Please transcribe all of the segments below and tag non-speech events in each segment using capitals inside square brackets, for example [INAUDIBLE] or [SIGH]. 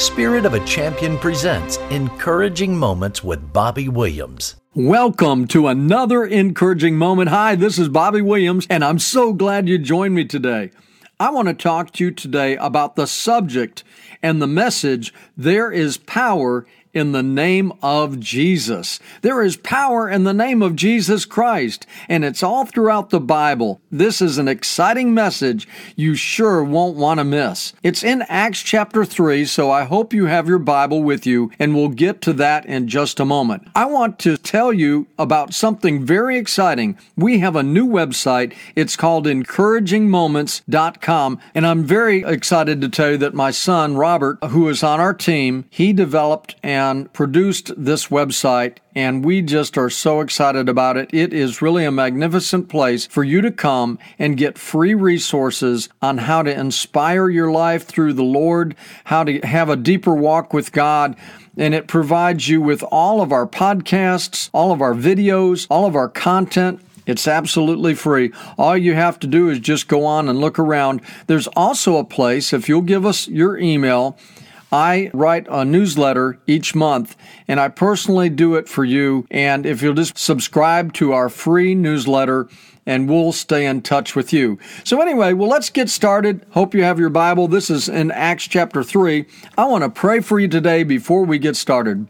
Spirit of a Champion presents Encouraging Moments with Bobby Williams. Welcome to another encouraging moment. Hi, this is Bobby Williams, and I'm so glad you joined me today. I want to talk to you today about the subject and the message There is power in the name of Jesus. There is power in the name of Jesus Christ, and it's all throughout the Bible. This is an exciting message you sure won't want to miss. It's in Acts chapter 3, so I hope you have your Bible with you, and we'll get to that in just a moment. I want to tell you about something very exciting. We have a new website. It's called encouragingmoments.com, and I'm very excited to tell you that my son, Robert, who is on our team, he developed and and produced this website, and we just are so excited about it. It is really a magnificent place for you to come and get free resources on how to inspire your life through the Lord, how to have a deeper walk with God. And it provides you with all of our podcasts, all of our videos, all of our content. It's absolutely free. All you have to do is just go on and look around. There's also a place, if you'll give us your email, I write a newsletter each month and I personally do it for you. And if you'll just subscribe to our free newsletter, and we'll stay in touch with you. So, anyway, well, let's get started. Hope you have your Bible. This is in Acts chapter 3. I want to pray for you today before we get started.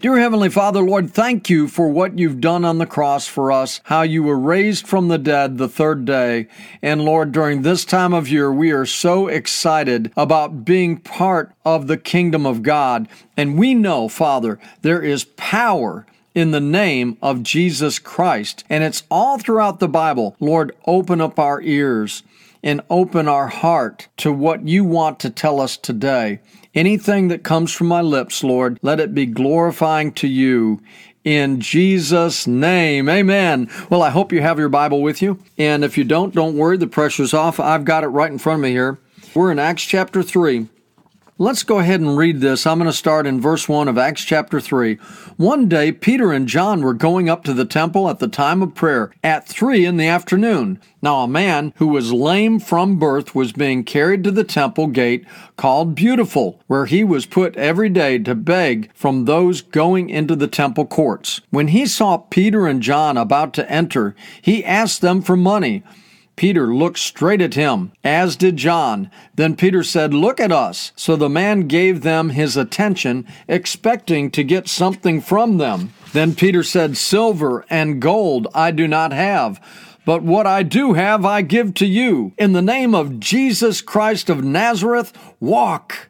Dear Heavenly Father, Lord, thank you for what you've done on the cross for us, how you were raised from the dead the third day. And Lord, during this time of year, we are so excited about being part of the kingdom of God. And we know, Father, there is power in the name of Jesus Christ. And it's all throughout the Bible. Lord, open up our ears and open our heart to what you want to tell us today. Anything that comes from my lips, Lord, let it be glorifying to you. In Jesus' name, amen. Well, I hope you have your Bible with you. And if you don't, don't worry, the pressure's off. I've got it right in front of me here. We're in Acts chapter 3. Let's go ahead and read this. I'm going to start in verse 1 of Acts chapter 3. One day, Peter and John were going up to the temple at the time of prayer at 3 in the afternoon. Now, a man who was lame from birth was being carried to the temple gate called Beautiful, where he was put every day to beg from those going into the temple courts. When he saw Peter and John about to enter, he asked them for money. Peter looked straight at him, as did John. Then Peter said, Look at us. So the man gave them his attention, expecting to get something from them. Then Peter said, Silver and gold I do not have. But what I do have, I give to you. In the name of Jesus Christ of Nazareth, walk.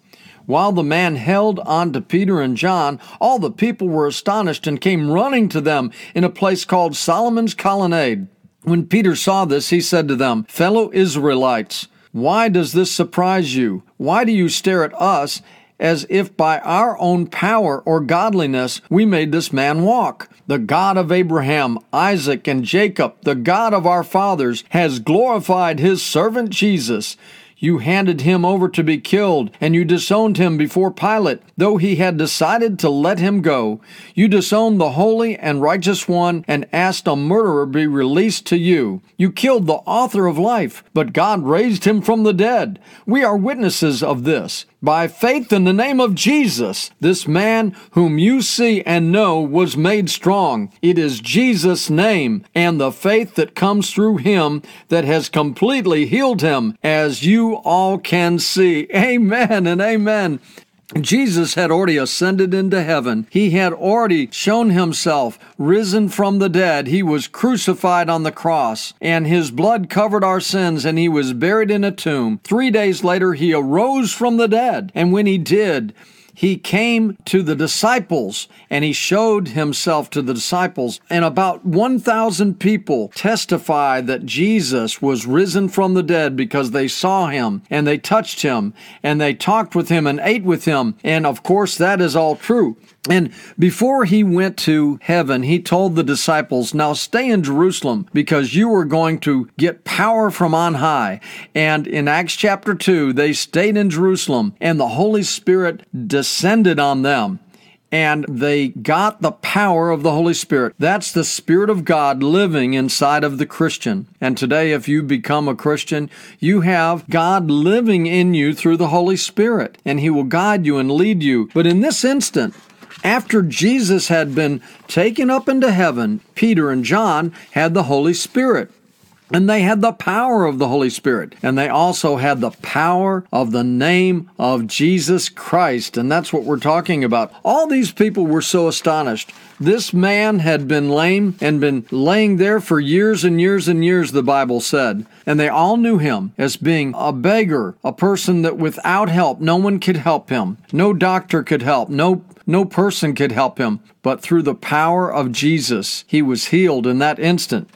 While the man held on to Peter and John, all the people were astonished and came running to them in a place called Solomon's Colonnade. When Peter saw this, he said to them, Fellow Israelites, why does this surprise you? Why do you stare at us as if by our own power or godliness we made this man walk? The God of Abraham, Isaac, and Jacob, the God of our fathers, has glorified his servant Jesus. You handed him over to be killed, and you disowned him before Pilate, though he had decided to let him go. You disowned the holy and righteous one and asked a murderer be released to you. You killed the author of life, but God raised him from the dead. We are witnesses of this. By faith in the name of Jesus, this man whom you see and know was made strong. It is Jesus' name and the faith that comes through him that has completely healed him, as you all can see. Amen and amen. Jesus had already ascended into heaven. He had already shown himself risen from the dead. He was crucified on the cross, and his blood covered our sins, and he was buried in a tomb. Three days later, he arose from the dead. And when he did, he came to the disciples and he showed himself to the disciples. And about 1,000 people testified that Jesus was risen from the dead because they saw him and they touched him and they talked with him and ate with him. And of course, that is all true. And before he went to heaven, he told the disciples, Now stay in Jerusalem because you are going to get power from on high. And in Acts chapter 2, they stayed in Jerusalem and the Holy Spirit descended on them and they got the power of the Holy Spirit. That's the Spirit of God living inside of the Christian. And today, if you become a Christian, you have God living in you through the Holy Spirit, and He will guide you and lead you. But in this instant, after Jesus had been taken up into heaven, Peter and John had the Holy Spirit. And they had the power of the Holy Spirit. And they also had the power of the name of Jesus Christ. And that's what we're talking about. All these people were so astonished. This man had been lame and been laying there for years and years and years, the Bible said. And they all knew him as being a beggar, a person that without help, no one could help him. No doctor could help. No no person could help him, but through the power of Jesus, he was healed in that instant.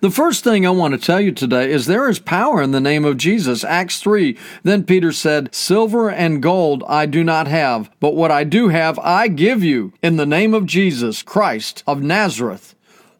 The first thing I want to tell you today is there is power in the name of Jesus. Acts 3. Then Peter said, Silver and gold I do not have, but what I do have I give you in the name of Jesus Christ of Nazareth.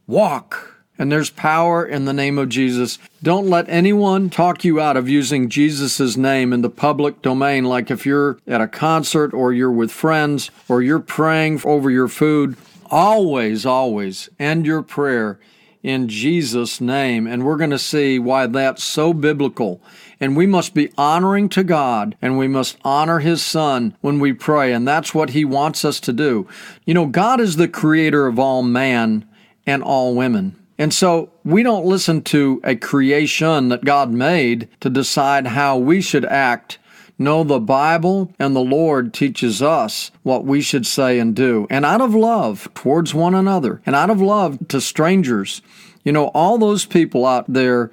Walk. And there's power in the name of Jesus. Don't let anyone talk you out of using Jesus' name in the public domain, like if you're at a concert or you're with friends or you're praying over your food. Always, always end your prayer in Jesus' name. And we're going to see why that's so biblical. And we must be honoring to God and we must honor His Son when we pray. And that's what He wants us to do. You know, God is the creator of all man and all women. And so we don't listen to a creation that God made to decide how we should act no, the Bible and the Lord teaches us what we should say and do. And out of love towards one another and out of love to strangers, you know, all those people out there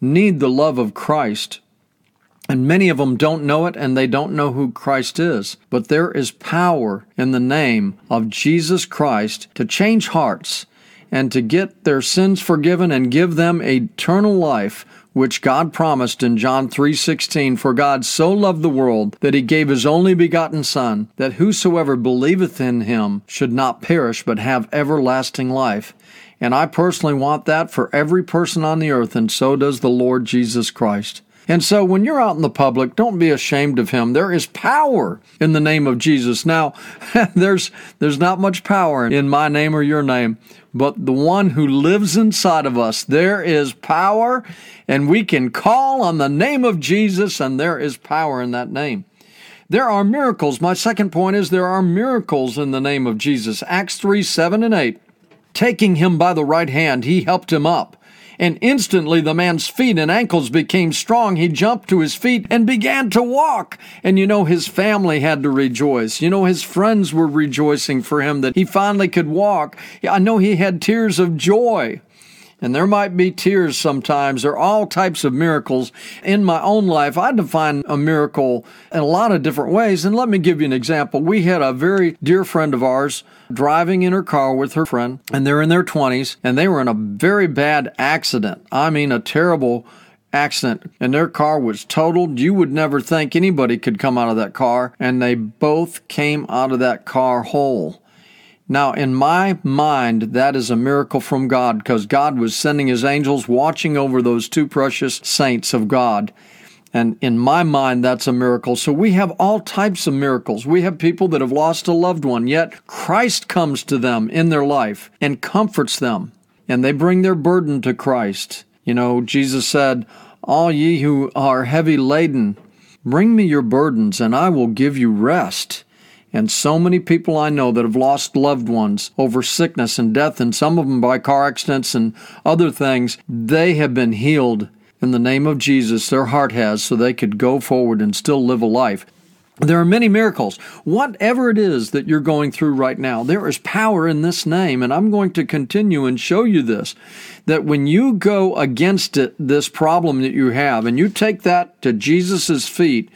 need the love of Christ. And many of them don't know it and they don't know who Christ is. But there is power in the name of Jesus Christ to change hearts and to get their sins forgiven and give them eternal life which God promised in John 3:16 for God so loved the world that he gave his only begotten son that whosoever believeth in him should not perish but have everlasting life. And I personally want that for every person on the earth and so does the Lord Jesus Christ and so when you're out in the public, don't be ashamed of him. There is power in the name of Jesus. Now, [LAUGHS] there's there's not much power in my name or your name, but the one who lives inside of us, there is power, and we can call on the name of Jesus, and there is power in that name. There are miracles. My second point is there are miracles in the name of Jesus. Acts 3 7 and 8. Taking him by the right hand, he helped him up and instantly the man's feet and ankles became strong. He jumped to his feet and began to walk. And you know, his family had to rejoice. You know, his friends were rejoicing for him that he finally could walk. I know he had tears of joy. And there might be tears sometimes. There are all types of miracles. In my own life, I define a miracle in a lot of different ways. And let me give you an example. We had a very dear friend of ours driving in her car with her friend, and they're in their 20s, and they were in a very bad accident. I mean, a terrible accident and their car was totaled. You would never think anybody could come out of that car, and they both came out of that car whole. Now, in my mind, that is a miracle from God because God was sending his angels watching over those two precious saints of God. And in my mind, that's a miracle. So we have all types of miracles. We have people that have lost a loved one, yet Christ comes to them in their life and comforts them, and they bring their burden to Christ. You know, Jesus said, All ye who are heavy laden, bring me your burdens, and I will give you rest. And so many people I know that have lost loved ones over sickness and death, and some of them by car accidents and other things, they have been healed in the name of Jesus, their heart has, so they could go forward and still live a life. There are many miracles. Whatever it is that you're going through right now, there is power in this name. And I'm going to continue and show you this that when you go against it, this problem that you have, and you take that to Jesus' feet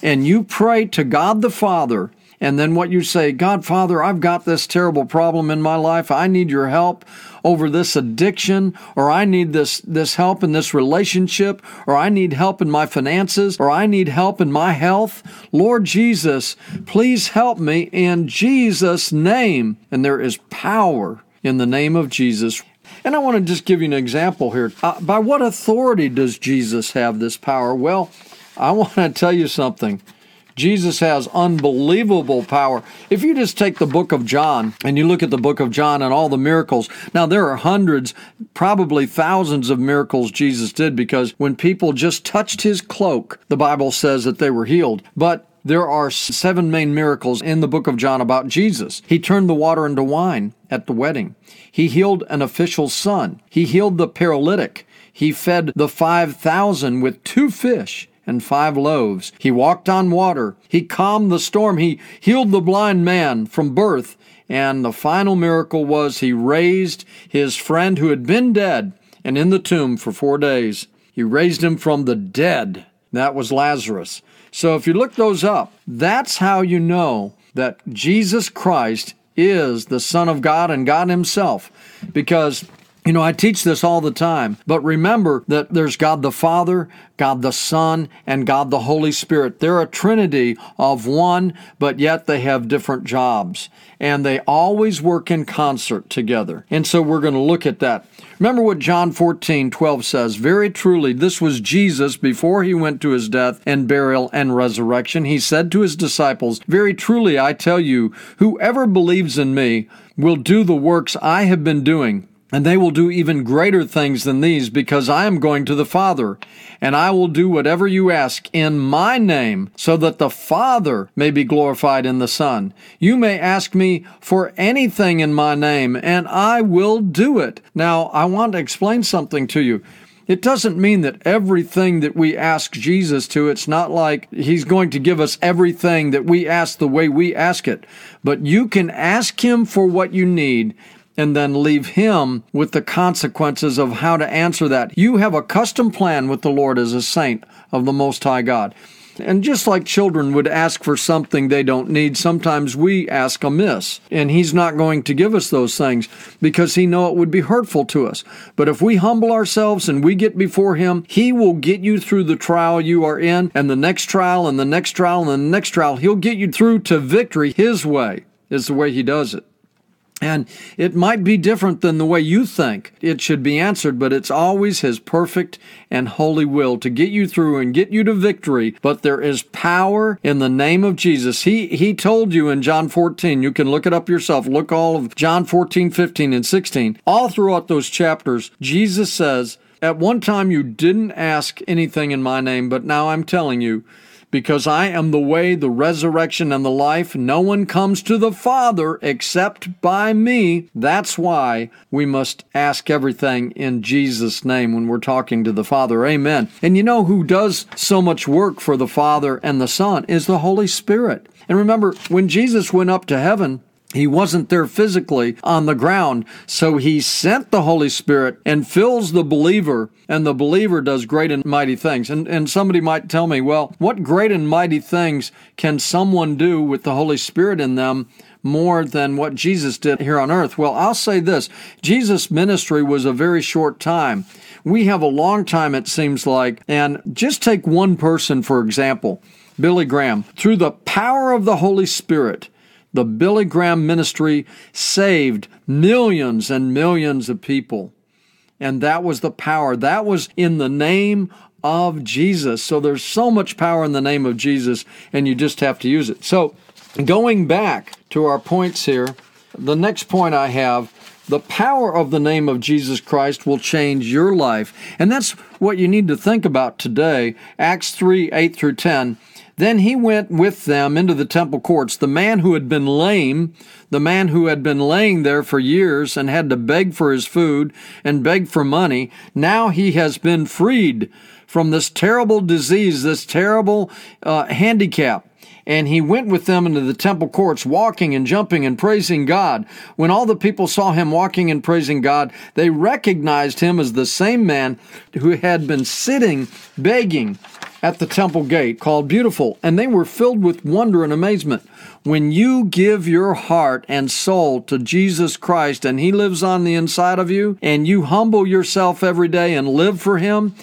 and you pray to God the Father, And then what you say, God, Father, I've got this terrible problem in my life. I need your help over this addiction, or I need this, this help in this relationship, or I need help in my finances, or I need help in my health. Lord Jesus, please help me in Jesus' name. And there is power in the name of Jesus. And I want to just give you an example here. Uh, by what authority does Jesus have this power? Well, I want to tell you something. Jesus has unbelievable power. If you just take the book of John and you look at the book of John and all the miracles, now there are hundreds, probably thousands of miracles Jesus did because when people just touched his cloak, the Bible says that they were healed. But there are seven main miracles in the book of John about Jesus. He turned the water into wine at the wedding. He healed an official's son. He healed the paralytic. He fed the 5,000 with two fish and five loaves. He walked on water. He calmed the storm. He healed the blind man from birth. And the final miracle was he raised his friend who had been dead and in the tomb for four days. He raised him from the dead. That was Lazarus. So if you look those up, that's how you know that Jesus Christ is the Son of God and God Himself. Because you know, I teach this all the time, but remember that there's God the Father, God the Son, and God the Holy Spirit. They're a trinity of one, but yet they have different jobs. And they always work in concert together. And so we're going to look at that. Remember what John 14, 12 says. Very truly, this was Jesus before he went to his death and burial and resurrection. He said to his disciples, Very truly, I tell you, whoever believes in me will do the works I have been doing and they will do even greater things than these because I am going to the Father, and I will do whatever you ask in my name, so that the Father may be glorified in the Son. You may ask me for anything in my name, and I will do it. Now, I want to explain something to you. It doesn't mean that everything that we ask Jesus to, it's not like He's going to give us everything that we ask the way we ask it. But you can ask Him for what you need, and then leave Him with the consequences of how to answer that. You have a custom plan with the Lord as a saint of the Most High God. And just like children would ask for something they don't need, sometimes we ask amiss. And He's not going to give us those things because He know it would be hurtful to us. But if we humble ourselves and we get before Him, He will get you through the trial you are in, and the next trial, and the next trial, and the next trial. He'll get you through to victory His way, is the way He does it. And it might be different than the way you think it should be answered, but it's always His perfect and holy will to get you through and get you to victory. But there is power in the name of Jesus. He, he told you in John 14, you can look it up yourself. Look all of John 14, 15, and 16. All throughout those chapters, Jesus says, At one time you didn't ask anything in my name, but now I'm telling you, because I am the way, the resurrection, and the life. No one comes to the Father except by me. That's why we must ask everything in Jesus' name when we're talking to the Father. Amen. And you know who does so much work for the Father and the Son is the Holy Spirit. And remember, when Jesus went up to heaven, he wasn't there physically on the ground, so he sent the Holy Spirit and fills the believer, and the believer does great and mighty things. And, and somebody might tell me, well, what great and mighty things can someone do with the Holy Spirit in them more than what Jesus did here on earth? Well, I'll say this Jesus' ministry was a very short time. We have a long time, it seems like. And just take one person, for example, Billy Graham. Through the power of the Holy Spirit, the Billy Graham ministry saved millions and millions of people. And that was the power. That was in the name of Jesus. So there's so much power in the name of Jesus, and you just have to use it. So, going back to our points here, the next point I have the power of the name of Jesus Christ will change your life. And that's what you need to think about today. Acts 3 8 through 10. Then he went with them into the temple courts. The man who had been lame, the man who had been laying there for years and had to beg for his food and beg for money, now he has been freed from this terrible disease, this terrible uh, handicap and he went with them into the temple courts, walking and jumping and praising God. When all the people saw him walking and praising God, they recognized him as the same man who had been sitting begging at the temple gate called Beautiful, and they were filled with wonder and amazement. When you give your heart and soul to Jesus Christ and He lives on the inside of you, and you humble yourself every day and live for Him,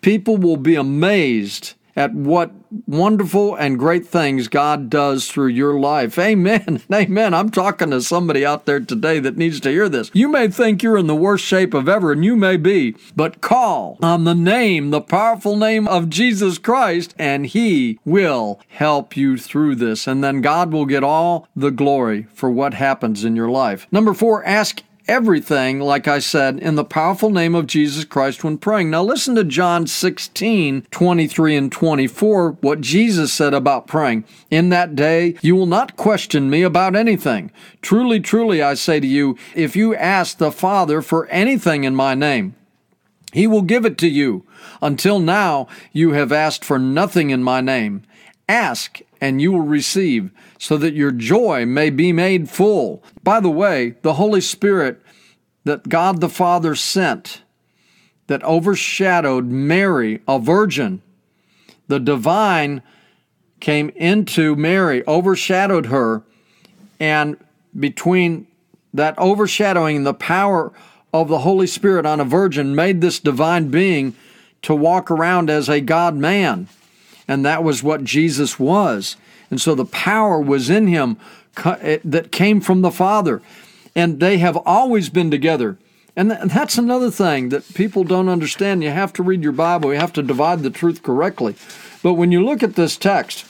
people will be amazed at what wonderful and great things God does through your life. Amen. [LAUGHS] Amen. I'm talking to somebody out there today that needs to hear this. You may think you're in the worst shape of ever, and you may be, but call on the name, the powerful name of Jesus Christ, and He will help you through this. And then God will get all the glory for what happens in your life. Number four, ask everything, like I said, in the powerful name of Jesus Christ when praying. Now listen to John 16, 23 and 24, what Jesus said about praying. In that day, you will not question me about anything. Truly, truly, I say to you, if you ask the Father for anything in my name, he will give it to you. Until now, you have asked for nothing in my name. Ask and you will receive, so that your joy may be made full. By the way, the Holy Spirit that God the Father sent, that overshadowed Mary, a virgin, the divine came into Mary, overshadowed her, and between that overshadowing the power of the Holy Spirit on a virgin made this divine being to walk around as a God man. And that was what Jesus was. And so the power was in him eh, that came from the Father. And they have always been together. And that's another thing that people don't understand. You have to read your Bible, you have to divide the truth correctly. But when you look at this text,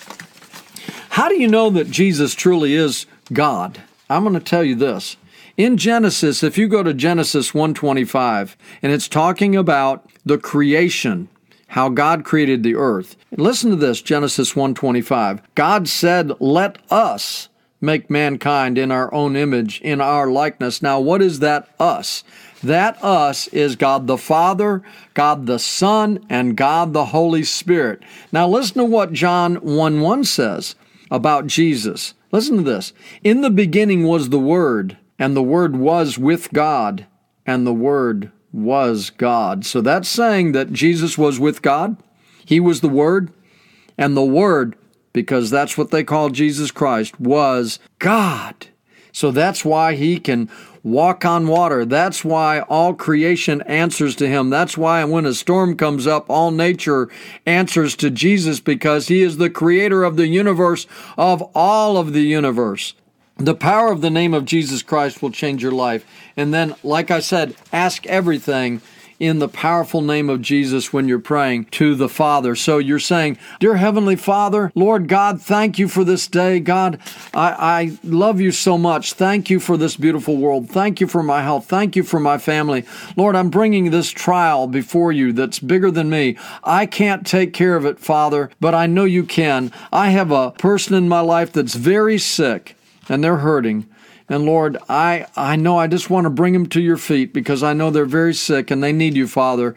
how do you know that Jesus truly is God? I'm going to tell you this. In Genesis, if you go to Genesis 125, and it's talking about the creation how God created the earth. Listen to this, Genesis 1:25. God said, "Let us make mankind in our own image, in our likeness." Now, what is that us? That us is God the Father, God the Son, and God the Holy Spirit. Now, listen to what John 1 1 says about Jesus. Listen to this. In the beginning was the Word, and the Word was with God, and the Word was God. So that's saying that Jesus was with God. He was the Word. And the Word, because that's what they call Jesus Christ, was God. So that's why he can walk on water. That's why all creation answers to him. That's why when a storm comes up, all nature answers to Jesus because he is the creator of the universe, of all of the universe. The power of the name of Jesus Christ will change your life. And then, like I said, ask everything in the powerful name of Jesus when you're praying to the Father. So you're saying, Dear Heavenly Father, Lord God, thank you for this day. God, I, I love you so much. Thank you for this beautiful world. Thank you for my health. Thank you for my family. Lord, I'm bringing this trial before you that's bigger than me. I can't take care of it, Father, but I know you can. I have a person in my life that's very sick and they're hurting. And Lord, I, I know I just want to bring them to your feet because I know they're very sick and they need you, Father.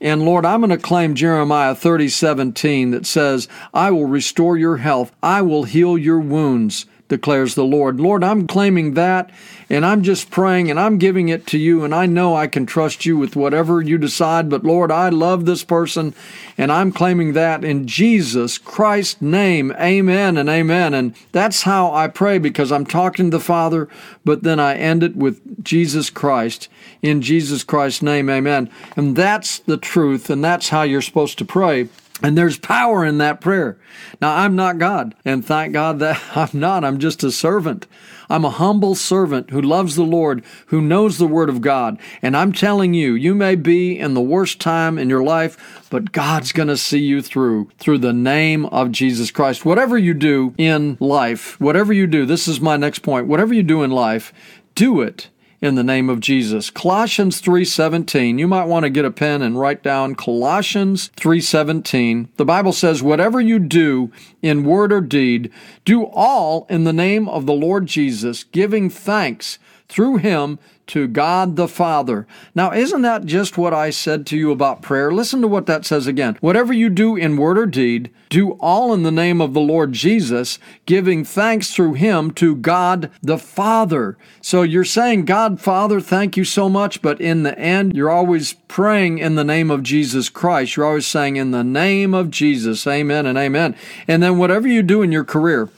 And Lord, I'm going to claim Jeremiah 30, 17 that says, I will restore your health. I will heal your wounds declares the Lord. Lord, I'm claiming that and I'm just praying and I'm giving it to you and I know I can trust you with whatever you decide. But Lord, I love this person and I'm claiming that in Jesus Christ's name. Amen and amen. And that's how I pray because I'm talking to the Father, but then I end it with Jesus Christ. In Jesus Christ's name, amen. And that's the truth and that's how you're supposed to pray. And there's power in that prayer. Now, I'm not God, and thank God that [LAUGHS] I'm not. I'm just a servant. I'm a humble servant who loves the Lord, who knows the Word of God. And I'm telling you, you may be in the worst time in your life, but God's going to see you through, through the name of Jesus Christ. Whatever you do in life, whatever you do, this is my next point. Whatever you do in life, do it in the name of Jesus. Colossians 3:17. You might want to get a pen and write down Colossians 3:17. The Bible says, "Whatever you do in word or deed, do all in the name of the Lord Jesus, giving thanks through him to God the Father. Now, isn't that just what I said to you about prayer? Listen to what that says again. Whatever you do in word or deed, do all in the name of the Lord Jesus, giving thanks through him to God the Father. So you're saying, God Father, thank you so much, but in the end, you're always praying in the name of Jesus Christ. You're always saying, in the name of Jesus, amen and amen. And then whatever you do in your career,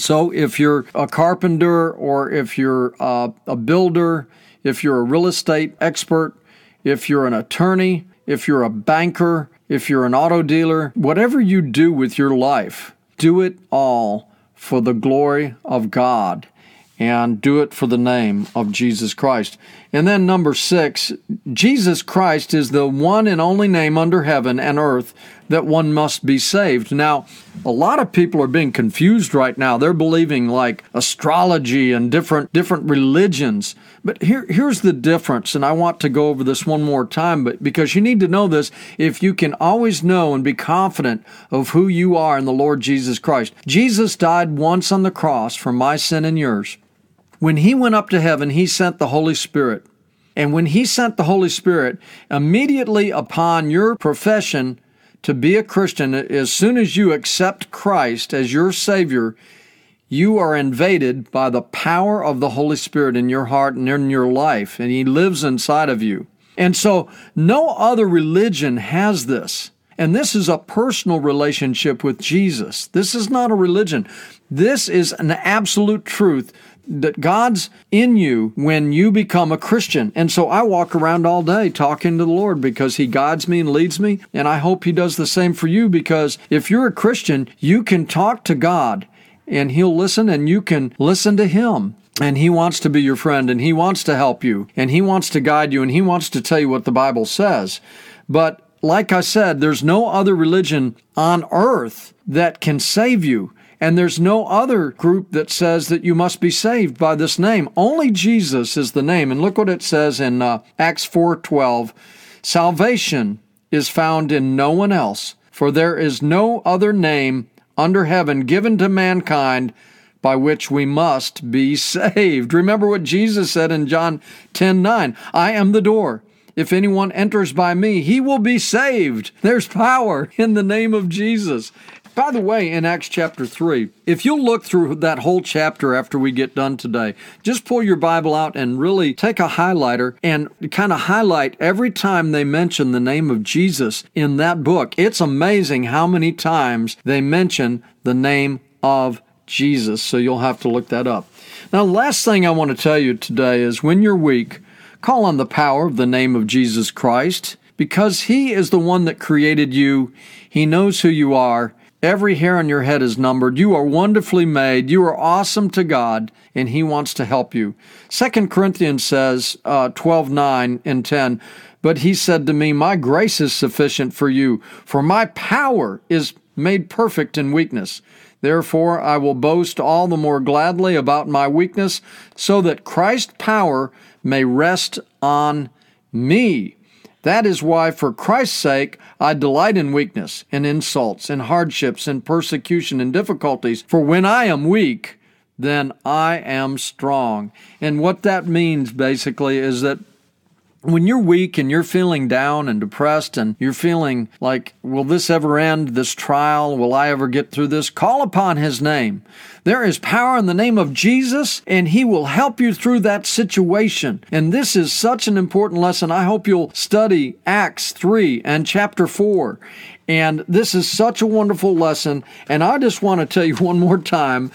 so if you're a carpenter or if you're a, a builder, if you're a real estate expert, if you're an attorney, if you're a banker, if you're an auto dealer, whatever you do with your life, do it all for the glory of God and do it for the name of Jesus Christ. And then number six, Jesus Christ is the one and only name under heaven and earth that one must be saved. Now, a lot of people are being confused right now. They're believing like astrology and different different religions. But here here's the difference, and I want to go over this one more time, but because you need to know this if you can always know and be confident of who you are in the Lord Jesus Christ. Jesus died once on the cross for my sin and yours. When he went up to heaven, he sent the Holy Spirit. And when he sent the Holy Spirit, immediately upon your profession to be a Christian, as soon as you accept Christ as your Savior, you are invaded by the power of the Holy Spirit in your heart and in your life, and He lives inside of you. And so, no other religion has this. And this is a personal relationship with Jesus. This is not a religion. This is an absolute truth that God's in you when you become a Christian. And so I walk around all day talking to the Lord because He guides me and leads me. And I hope He does the same for you because if you're a Christian, you can talk to God and He'll listen and you can listen to Him. And He wants to be your friend and He wants to help you and He wants to guide you and He wants to tell you what the Bible says. But like I said, there's no other religion on earth that can save you. And there's no other group that says that you must be saved by this name. Only Jesus is the name. And look what it says in uh, Acts 4:12. Salvation is found in no one else, for there is no other name under heaven given to mankind by which we must be [LAUGHS] saved. Remember what Jesus said in John 10:9, I am the door. If anyone enters by me, he will be saved. There's power in the name of Jesus. By the way, in Acts chapter 3, if you'll look through that whole chapter after we get done today, just pull your Bible out and really take a highlighter and kind of highlight every time they mention the name of Jesus in that book. It's amazing how many times they mention the name of Jesus. So you'll have to look that up. Now, last thing I want to tell you today is when you're weak, call on the power of the name of Jesus Christ because He is the one that created you. He knows who you are Every hair on your head is numbered. You are wonderfully made. You are awesome to God, and He wants to help you. Second Corinthians says, uh, 12, 9 and 10, But He said to me, My grace is sufficient for you, for my power is made perfect in weakness. Therefore, I will boast all the more gladly about my weakness, so that Christ's power may rest on me. That is why, for Christ's sake, I delight in weakness, in insults, in hardships, in persecution, in difficulties. For when I am weak, then I am strong. And what that means basically is that when you're weak and you're feeling down and depressed and you're feeling like, will this ever end, this trial? Will I ever get through this? Call upon His name. There is power in the name of Jesus and He will help you through that situation. And this is such an important lesson. I hope you'll study Acts 3 and chapter 4. And this is such a wonderful lesson. And I just want to tell you [LAUGHS] one more time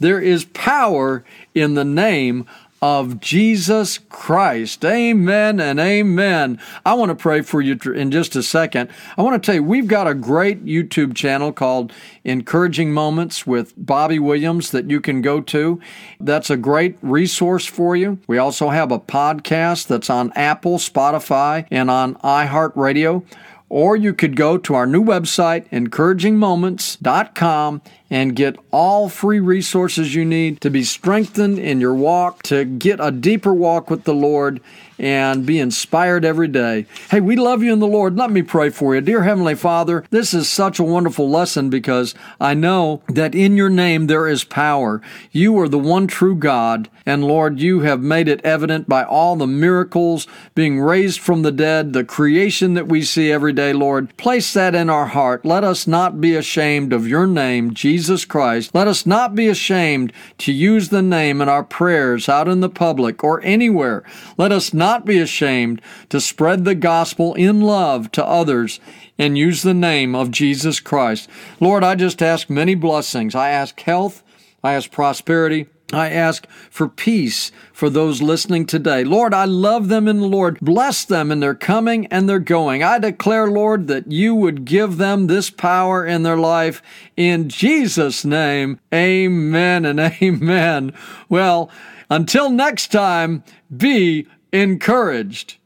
there is power in the name of Jesus Christ. Amen and amen. I want to pray for you in just a second. I want to tell you, we've got a great YouTube channel called Encouraging Moments with Bobby Williams that you can go to. That's a great resource for you. We also have a podcast that's on Apple, Spotify, and on iHeartRadio. Or you could go to our new website, encouragingmoments.com, and get all free resources you need to be strengthened in your walk, to get a deeper walk with the Lord and be inspired every day. Hey, we love you in the Lord. Let me pray for you. Dear Heavenly Father, this is such a wonderful lesson because I know that in your name there is power. You are the one true God, and Lord, you have made it evident by all the miracles being raised from the dead, the creation that we see every day, Lord. Place that in our heart. Let us not be ashamed of your name, Jesus Christ. Let us not be ashamed to use the name in our prayers out in the public or anywhere. Let us not be ashamed to spread the gospel in love to others and use the name of Jesus Christ. Lord, I just ask many blessings. I ask health. I ask prosperity. I ask for peace for those listening today. Lord, I love them in the Lord. Bless them in their coming and their going. I declare, Lord, that you would give them this power in their life. In Jesus' name, amen and amen. Well, until next time, be encouraged.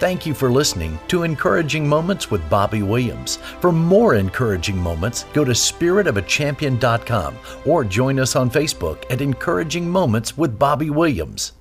Thank you for listening to Encouraging Moments with Bobby Williams. For more encouraging moments, go to spiritofachampion.com or join us on Facebook at Encouraging Moments with Bobby Williams.